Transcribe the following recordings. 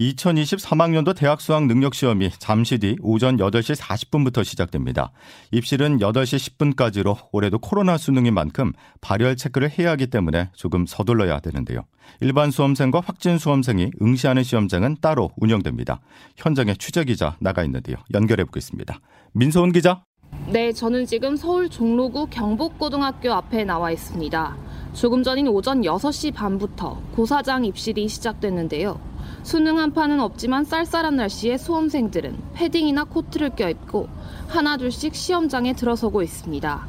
2023학년도 대학 수학 능력 시험이 잠시 뒤 오전 8시 40분부터 시작됩니다. 입실은 8시 10분까지로 올해도 코로나 수능인 만큼 발열 체크를 해야 하기 때문에 조금 서둘러야 되는데요. 일반 수험생과 확진 수험생이 응시하는 시험장은 따로 운영됩니다. 현장에 취재 기자 나가 있는데요. 연결해 보겠습니다. 민소은 기자. 네, 저는 지금 서울 종로구 경복고등학교 앞에 나와 있습니다. 조금 전인 오전 6시 반부터 고사장 입실이 시작됐는데요. 수능 한판은 없지만 쌀쌀한 날씨에 수험생들은 패딩이나 코트를 껴입고 하나둘씩 시험장에 들어서고 있습니다.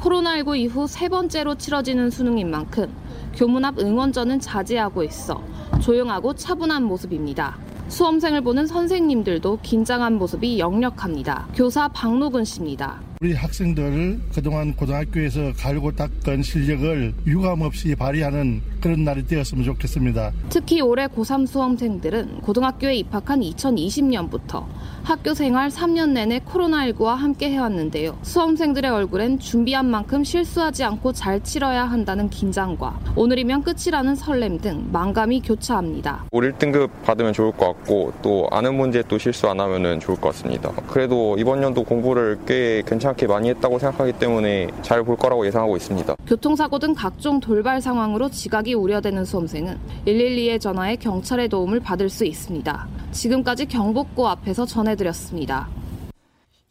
코로나19 이후 세 번째로 치러지는 수능인 만큼 교문 앞 응원전은 자제하고 있어 조용하고 차분한 모습입니다. 수험생을 보는 선생님들도 긴장한 모습이 역력합니다. 교사 박노근 씨입니다. 우리 학생들 그동안 고등학교에서 갈고 닦은 실력을 유감없이 발휘하는 그런 날이 되었으면 좋겠습니다. 특히 올해 고3 수험생들은 고등학교에 입학한 2020년부터 학교 생활 3년 내내 코로나19와 함께 해왔는데요. 수험생들의 얼굴엔 준비한 만큼 실수하지 않고 잘 치러야 한다는 긴장과 오늘이면 끝이라는 설렘 등 만감이 교차합니다. 올 1등급 받으면 좋을 것 같고 또 아는 문제 또 실수 안 하면 좋을 것 같습니다. 그래도 이번 연도 공부를 꽤 괜찮 게 많이 했다고 생각하기 때문에 잘 볼 거라고 예상하고 있습니다. 교통사고 등 각종 돌발 상황으로 지각이 우려되는 수험생은 112에 전화해 경찰의 도움을 받을 수 있습니다. 지금까지 경복고 앞에서 전해드렸습니다.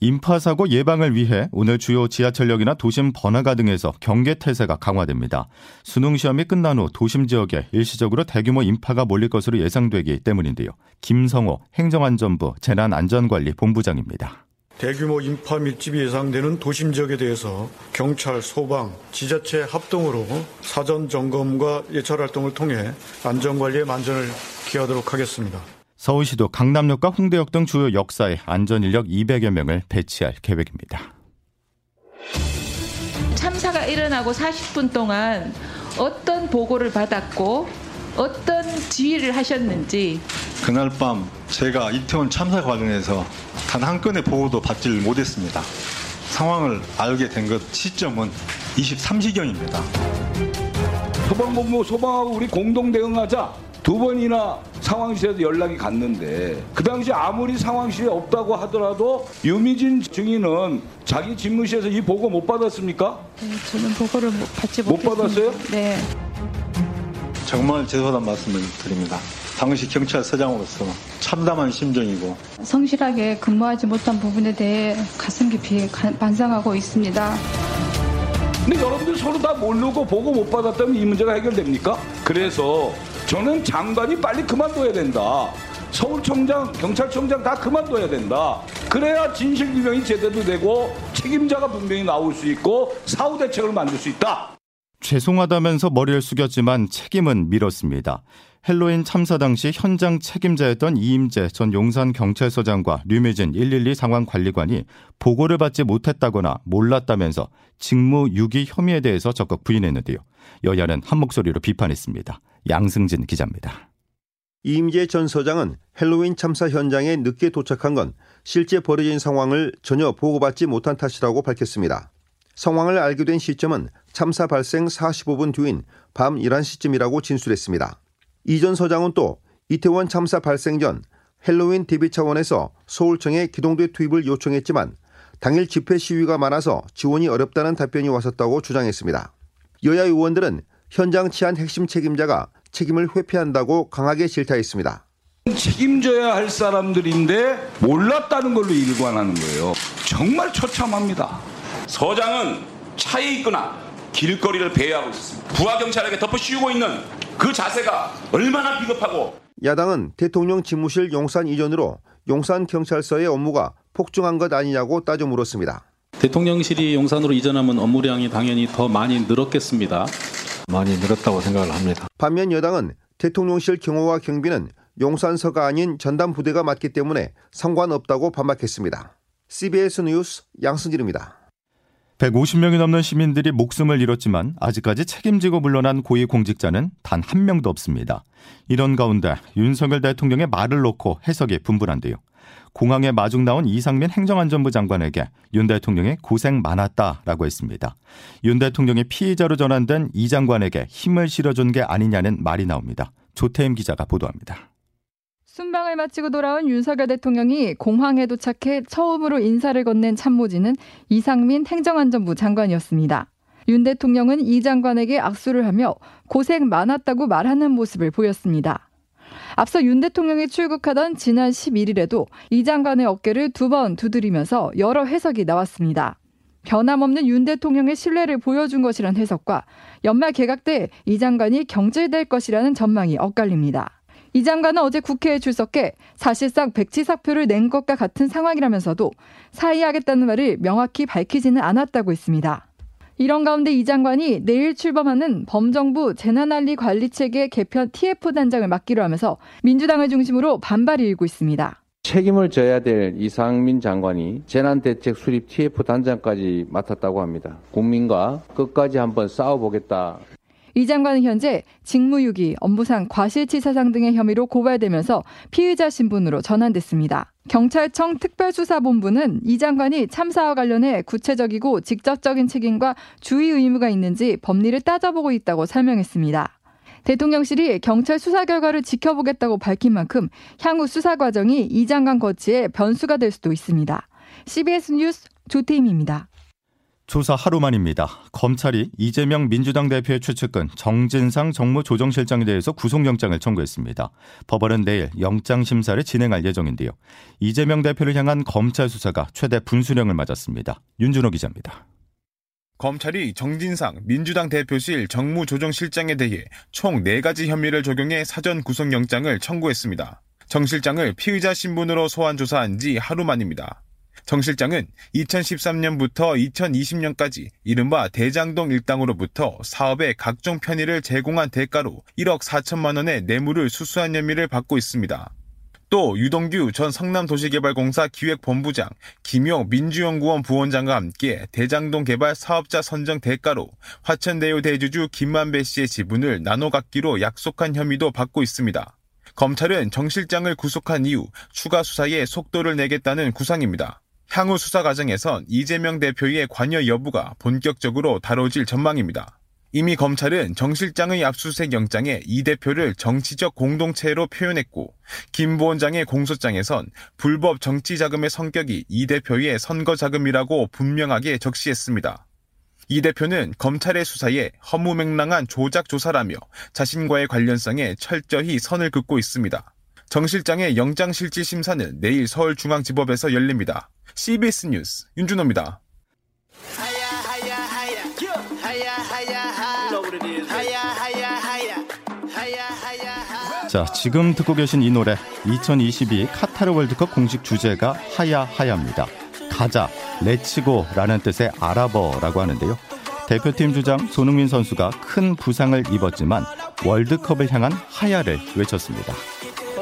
인파사고 예방을 위해 오늘 주요 지하철역이나 도심 번화가 등에서 경계 태세가 강화됩니다. 수능 시험이 끝난 후 도심 지역에 일시적으로 대규모 인파가 몰릴 것으로 예상되기 때문인데요. 김성호 행정안전부 재난안전관리본부장입니다. 대규모 인파 밀집이 예상되는 도심 지역에 대해서 경찰, 소방, 지자체 합동으로 사전 점검과 예찰 활동을 통해 안전관리에 만전을 기하도록 하겠습니다. 서울시도 강남역과 홍대역 등 주요 역사에 안전인력 200여 명을 배치할 계획입니다. 참사가 일어나고 40분 동안 어떤 보고를 받았고 어떤 지휘를 하셨는지 그날 밤 제가 이태원 참사 관련해서 단 한 건의 보고도 받지를 못했습니다. 상황을 알게 된 것 시점은 23시경입니다. 소방본부 소방하고 우리 공동 대응하자 두 번이나 상황실에서 연락이 갔는데 그 당시 아무리 상황실에 없다고 하더라도 유미진 증인은 자기 집무실에서 이 보고 못 받았습니까? 네, 저는 보고를 못 받지 못 못했습니다. 받았어요? 네. 정말 죄송하다는 말씀을 드립니다. 당시 경찰서장으로서 참담한 심정이고 성실하게 근무하지 못한 부분에 대해 가슴 깊이 가- 반성하고 있습니다. 근데 여러분들 서로 다 모르고 보고 못 받았다면 이 문제가 해결됩니까? 그래서 저는 장관이 빨리 그만둬야 된다. 서울청장, 경찰청장 다 그만둬야 된다. 그래야 진실규명이 제대로 되고 책임자가 분명히 나올 수 있고 사후 대책을 만들 수 있다. 죄송하다면서 머리를 숙였지만 책임은 밀었습니다. 헬로윈 참사 당시 현장 책임자였던 이임재 전 용산 경찰서장과 류미진 112 상황관리관이 보고를 받지 못했다거나 몰랐다면서 직무 유기 혐의에 대해서 적극 부인했는데요. 여야는 한 목소리로 비판했습니다. 양승진 기자입니다. 이임재 전 서장은 헬로윈 참사 현장에 늦게 도착한 건 실제 벌어진 상황을 전혀 보고받지 못한 탓이라고 밝혔습니다. 상황을 알게 된 시점은 참사 발생 45분 뒤인 밤 11시쯤이라고 진술했습니다. 이 전 서장은 또 이태원 참사 발생 전 헬로윈 대비 차원에서 서울청에 기동대 투입을 요청했지만 당일 집회 시위가 많아서 지원이 어렵다는 답변이 왔었다고 주장했습니다. 여야 의원들은 현장 치안 핵심 책임자가 책임을 회피한다고 강하게 질타했습니다. 책임져야 할 사람들인데 몰랐다는 걸로 일관하는 거예요. 정말 처참합니다. 서장은 차에 있거나 길거리를 배회하고 있었습니다. 부하 경찰에게 덮어 씌우고 있는 그 자세가 얼마나 비겁하고 야당은 대통령 집무실 용산 이전으로 용산 경찰서의 업무가 폭증한 것 아니냐고 따져 물었습니다. 대통령실이 용산으로 이전하면 업무량이 당연히 더 많이 늘었겠습니다. 많이 늘었다고 생각을 합니다. 반면 여당은 대통령실 경호와 경비는 용산서가 아닌 전담 부대가 맞기 때문에 상관없다고 반박했습니다. CBS 뉴스 양승길입니다. 150명이 넘는 시민들이 목숨을 잃었지만 아직까지 책임지고 물러난 고위 공직자는 단 한 명도 없습니다. 이런 가운데 윤석열 대통령의 말을 놓고 해석이 분분한데요. 공항에 마중 나온 이상민 행정안전부 장관에게 윤 대통령이 고생 많았다라고 했습니다. 윤 대통령이 피의자로 전환된 이 장관에게 힘을 실어준 게 아니냐는 말이 나옵니다. 조태임 기자가 보도합니다. 순방을 마치고 돌아온 윤석열 대통령이 공항에 도착해 처음으로 인사를 건넨 참모진은 이상민 행정안전부 장관이었습니다. 윤 대통령은 이 장관에게 악수를 하며 고생 많았다고 말하는 모습을 보였습니다. 앞서 윤 대통령이 출국하던 지난 11일에도 이 장관의 어깨를 두 번 두드리면서 여러 해석이 나왔습니다. 변함없는 윤 대통령의 신뢰를 보여준 것이란 해석과 연말 개각 때 이 장관이 경질될 것이라는 전망이 엇갈립니다. 이 장관은 어제 국회에 출석해 사실상 백지 사표를 낸 것과 같은 상황이라면서도 사의하겠다는 말을 명확히 밝히지는 않았다고 했습니다. 이런 가운데 이 장관이 내일 출범하는 범정부 재난관리 관리체계 개편 TF 단장을 맡기로 하면서 민주당을 중심으로 반발이 일고 있습니다. 책임을 져야 될 이상민 장관이 재난대책 수립 TF 단장까지 맡았다고 합니다. 국민과 끝까지 한번 싸워보겠다. 이 장관은 현재 직무유기, 업무상 과실치사상 등의 혐의로 고발되면서 피의자 신분으로 전환됐습니다. 경찰청 특별수사본부는 이 장관이 참사와 관련해 구체적이고 직접적인 책임과 주의 의무가 있는지 법리를 따져보고 있다고 설명했습니다. 대통령실이 경찰 수사 결과를 지켜보겠다고 밝힌 만큼 향후 수사 과정이 이 장관 거치에 변수가 될 수도 있습니다. CBS 뉴스 조태임입니다. 조사 하루 만입니다. 검찰이 이재명 민주당 대표의 추측근 정진상 정무조정실장에 대해서 구속영장을 청구했습니다. 법원은 내일 영장 심사를 진행할 예정인데요. 이재명 대표를 향한 검찰 수사가 최대 분수령을 맞았습니다. 윤준호 기자입니다. 검찰이 정진상 민주당 대표실 정무조정실장에 대해 총 4가지 혐의를 적용해 사전 구속영장을 청구했습니다. 정 실장을 피의자 신분으로 소환 조사한 지 하루 만입니다. 정 실장은 2013년부터 2020년까지 이른바 대장동 일당으로부터 사업의 각종 편의를 제공한 대가로 1억 4천만 원의 뇌물을 수수한 혐의를 받고 있습니다. 또 유동규 전 성남도시개발공사 기획본부장, 김용 민주연구원 부원장과 함께 대장동 개발 사업자 선정 대가로 화천대유 대주주 김만배 씨의 지분을 나눠 갖기로 약속한 혐의도 받고 있습니다. 검찰은 정 실장을 구속한 이후 추가 수사에 속도를 내겠다는 구상입니다. 향후 수사 과정에선 이재명 대표의 관여 여부가 본격적으로 다뤄질 전망입니다. 이미 검찰은 정 실장의 압수수색 영장에 이 대표를 정치적 공동체로 표현했고 김 부원장의 공소장에선 불법 정치 자금의 성격이 이 대표의 선거 자금이라고 분명하게 적시했습니다. 이 대표는 검찰의 수사에 허무맹랑한 조작 조사라며 자신과의 관련성에 철저히 선을 긋고 있습니다. 정 실장의 영장실질 심사는 내일 서울중앙지법에서 열립니다. CBS 뉴스 윤준호입니다. 자, 지금 듣고 계신 이 노래 2022 카타르 월드컵 공식 주제가 하야하야입니다. 가자, 레츠고라는 뜻의 아랍어라고 하는데요. 대표팀 주장 손흥민 선수가 큰 부상을 입었지만 월드컵을 향한 하야를 외쳤습니다.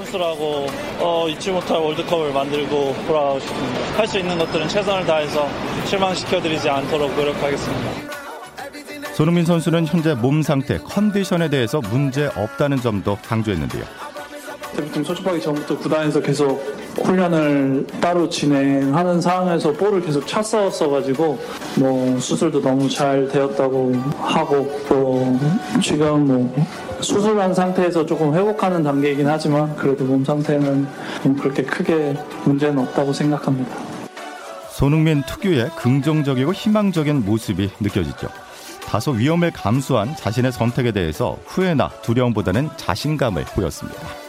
선수라고 어, 잊지 못할 월드컵을 만들고 돌아가고 싶습니다. 할 수 있는 것들은 최선을 다해서 실망시켜드리지 않도록 노력하겠습니다. 손흥민 선수는 현재 몸 상태, 컨디션에 대해서 문제 없다는 점도 강조했는데요. 대표팀 소집하기 전부터 구단에서 계속 훈련을 따로 진행하는 상황에서 볼을 계속 찼었어가지고 뭐 수술도 너무 잘 되었다고 하고 또 지금 뭐 수술한 상태에서 조금 회복하는 단계이긴 하지만 그래도 몸 상태는 그렇게 크게 문제는 없다고 생각합니다. 손흥민 특유의 긍정적이고 희망적인 모습이 느껴지죠. 다소 위험을 감수한 자신의 선택에 대해서 후회나 두려움보다는 자신감을 보였습니다.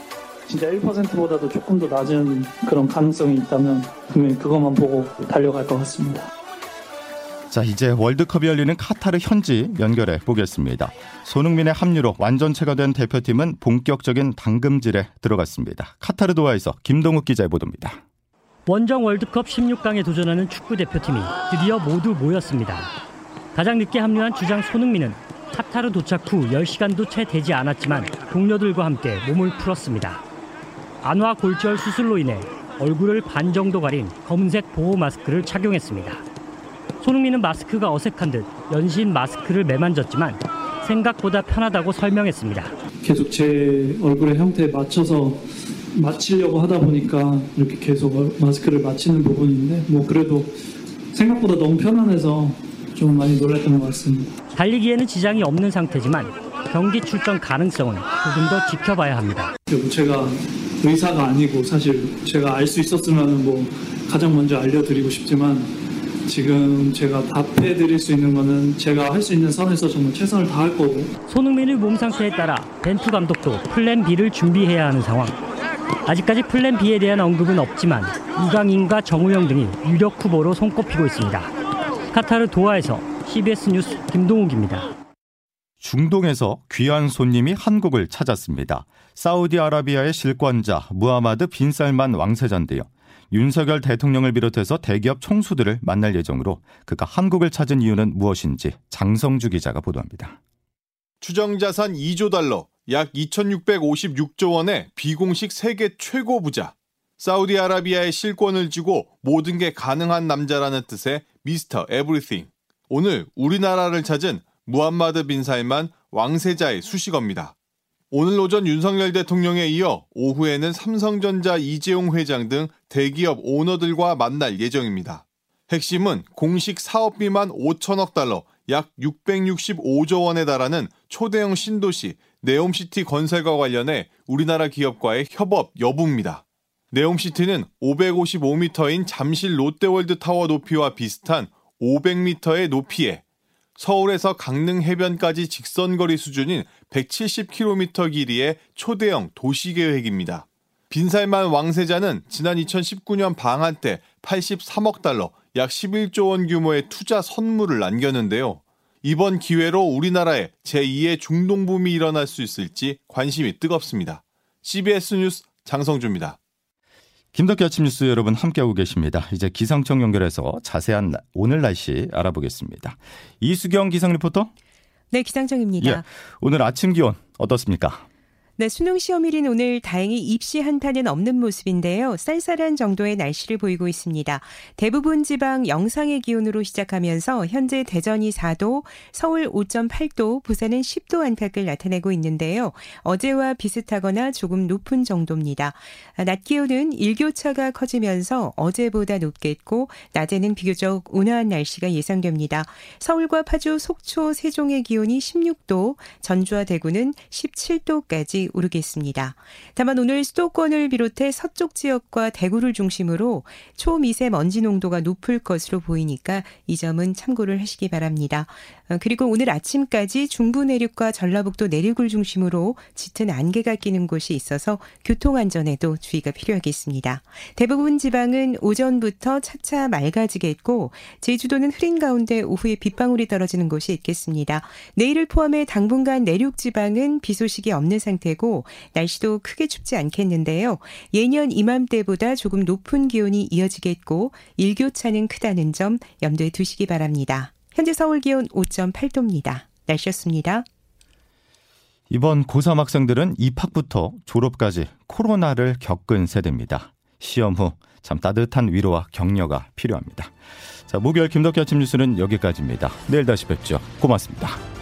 진짜 1%보다도 조금 더 낮은 그런 가능성이 있다면 분명히 그것만 보고 달려갈 것 같습니다. 자, 이제 월드컵이 열리는 카타르 현지 연결해 보겠습니다. 손흥민의 합류로 완전체가 된 대표팀은 본격적인 당금질에 들어갔습니다. 카타르 도하에서 김동욱 기자의 보도입니다. 원정 월드컵 16강에 도전하는 축구 대표팀이 드디어 모두 모였습니다. 가장 늦게 합류한 주장 손흥민은 카타르 도착 후 10시간도 채 되지 않았지만 동료들과 함께 몸을 풀었습니다. 안화 골절 수술로 인해 얼굴을 반 정도 가린 검은색 보호 마스크를 착용했습니다. 손흥민은 마스크가 어색한 듯 연신 마스크를 매만졌지만 생각보다 편하다고 설명했습니다. 계속 제 얼굴의 형태에 맞춰서 맞추려고 하다 보니까 이렇게 계속 마스크를 맞추는 부분인데 뭐 그래도 생각보다 너무 편안해서 좀 많이 놀랐던 것 같습니다. 달리기에는 지장이 없는 상태지만 경기 출전 가능성은 조금 더 지켜봐야 합니다. 제가 의사가 아니고 사실 제가 알 수 있었으면 뭐 가장 먼저 알려드리고 싶지만 지금 제가 답해드릴 수 있는 거는 제가 할 수 있는 선에서 정말 최선을 다할 거고 손흥민의 몸 상태에 따라 벤투 감독도 plan B를 준비해야 하는 상황. 아직까지 plan B에 대한 언급은 없지만 이강인과 정우영 등이 유력 후보로 손꼽히고 있습니다. 카타르 도하에서 CBS 뉴스 김동욱입니다. 중동에서 귀한 손님이 한국을 찾았습니다. 사우디아라비아의 실권자 무하마드 빈 살만 왕세자인데요. 윤석열 대통령을 비롯해서 대기업 총수들을 만날 예정으로 그가 한국을 찾은 이유는 무엇인지 장성주 기자가 보도합니다. 추정자산 2조 달러, 약 2,656조 원의 비공식 세계 최고 부자. 사우디아라비아의 실권을 쥐고 모든 게 가능한 남자라는 뜻의 미스터 에브리띵. 오늘 우리나라를 찾은 무함마드 빈 살만 왕세자의 수식어입니다. 오늘 오전 윤석열 대통령에 이어 오후에는 삼성전자 이재용 회장 등 대기업 오너들과 만날 예정입니다. 핵심은 공식 사업비만 5천억 달러, 약 665조 원에 달하는 초대형 신도시 네옴시티 건설과 관련해 우리나라 기업과의 협업 여부입니다. 네옴시티는 555m인 잠실 롯데월드 타워 높이와 비슷한 500m의 높이에 서울에서 강릉 해변까지 직선거리 수준인 170km 길이의 초대형 도시계획입니다. 빈살만 왕세자는 지난 2019년 방한 때 83억 달러, 약 11조 원 규모의 투자 선물을 남겼는데요. 이번 기회로 우리나라에 제2의 중동붐이 일어날 수 있을지 관심이 뜨겁습니다. CBS 뉴스 장성주입니다. 김덕기 아침 뉴스 여러분 함께하고 계십니다. 이제 기상청 연결해서 자세한 오늘 날씨 알아보겠습니다. 이수경 기상 리포터. 네, 기상청입니다. 예, 오늘 아침 기온 어떻습니까? 네, 수능 시험일인 오늘 다행히 입시 한타는 없는 모습인데요. 쌀쌀한 정도의 날씨를 보이고 있습니다. 대부분 지방 영상의 기온으로 시작하면서 현재 대전이 4도, 서울 5.8도, 부산은 10도 안팎을 나타내고 있는데요. 어제와 비슷하거나 조금 높은 정도입니다. 낮 기온은 일교차가 커지면서 어제보다 높겠고 낮에는 비교적 온화한 날씨가 예상됩니다. 서울과 파주, 속초, 세종의 기온이 16도, 전주와 대구는 17도까지 오르겠습니다. 다만 오늘 수도권을 비롯해 서쪽 지역과 대구를 중심으로 초미세먼지 농도가 높을 것으로 보이니까 이 점은 참고를 하시기 바랍니다. 그리고 오늘 아침까지 중부 내륙과 전라북도 내륙을 중심으로 짙은 안개가 끼는 곳이 있어서 교통 안전에도 주의가 필요하겠습니다. 대부분 지방은 오전부터 차차 맑아지겠고 제주도는 흐린 가운데 오후에 빗방울이 떨어지는 곳이 있겠습니다. 내일을 포함해 당분간 내륙 지방은 비 소식이 없는 상태고 날씨도 크게 춥지 않겠는데요. 예년 이맘때보다 조금 높은 기온이 이어지겠고 일교차는 크다는 점 염두에 두시기 바랍니다. 현재 서울 기온 5.8도입니다. 날씨였습니다. 이번 고3 학생들은 입학부터 졸업까지 코로나를 겪은 세대입니다. 시험 후 참 따뜻한 위로와 격려가 필요합니다. 자, 목요일 김덕기 아침 뉴스는 여기까지입니다. 내일 다시 뵙죠. 고맙습니다.